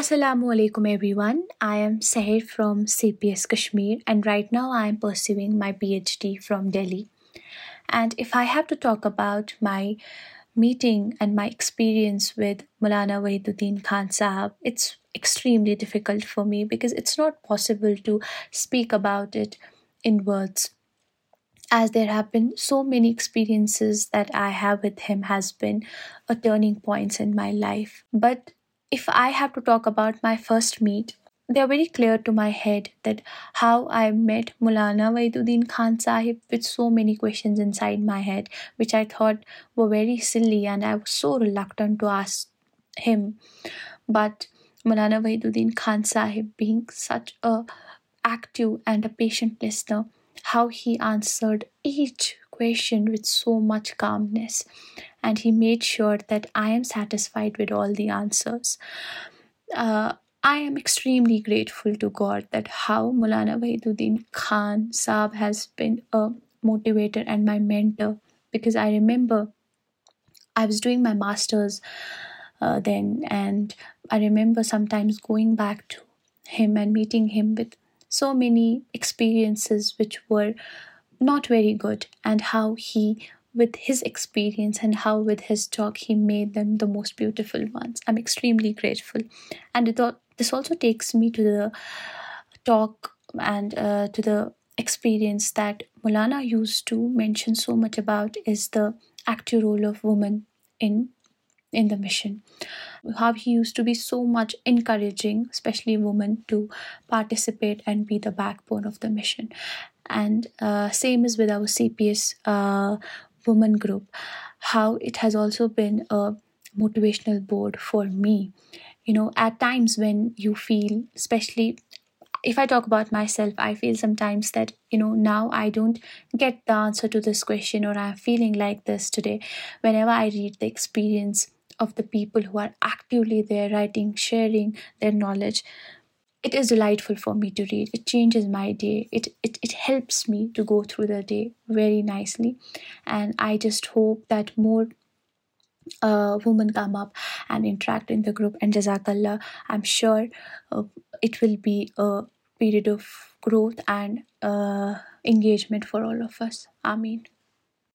السلام علیکم everyone I am Sahar from C P S Kashmir and right now I am pursuing my P H D from Delhi and if I have to talk about my meeting and my experience with Maulana Wahiduddin Khan sahab it's extremely difficult for me because it's not possible to speak about it in words as there have been so many experiences that I have with him has been a turning points in my life but If I have to talk about my first meet, they are very clear to my head that how I met Maulana Wahiduddin Khan Sahib with so many questions inside my head, which I thought were very silly and I was so reluctant to ask him. But Maulana Wahiduddin Khan Sahib, being such an active and a patient listener, how he answered each question with so much calmness, and he made sure that I am satisfied with all the answers. Uh, I am extremely grateful to God that how Maulana Wahiduddin Khan Saab has been a motivator and my mentor, because I remember I was doing my master's uh, then, and I remember sometimes going back to him and meeting him with so many experiences which were not very good, and how he, with his experience and how with his talk, he made them the most beautiful ones. I'm extremely grateful. And this also takes me to the talk and uh, to the experience that Maulana used to mention so much about, is the active role of women in in the mission, how he used to be so much encouraging, especially women, to participate and be the backbone of the mission. And uh, same is with our CPS uh, women group, how it has also been a motivational board for me. You know, at times when you feel, especially if I talk about myself, I feel sometimes that, you know, now I don't get the answer to this question, or I'm feeling like this today. Whenever I read the experience of the people who are actively there writing, sharing their knowledge. It is delightful for me to read. It changes my day. It helps me to go through the day very nicely. And I just hope that more uh, women come up and interact in the group. And Jazakallah, I'm sure uh, it will be a period of growth and uh, engagement for all of us. Ameen.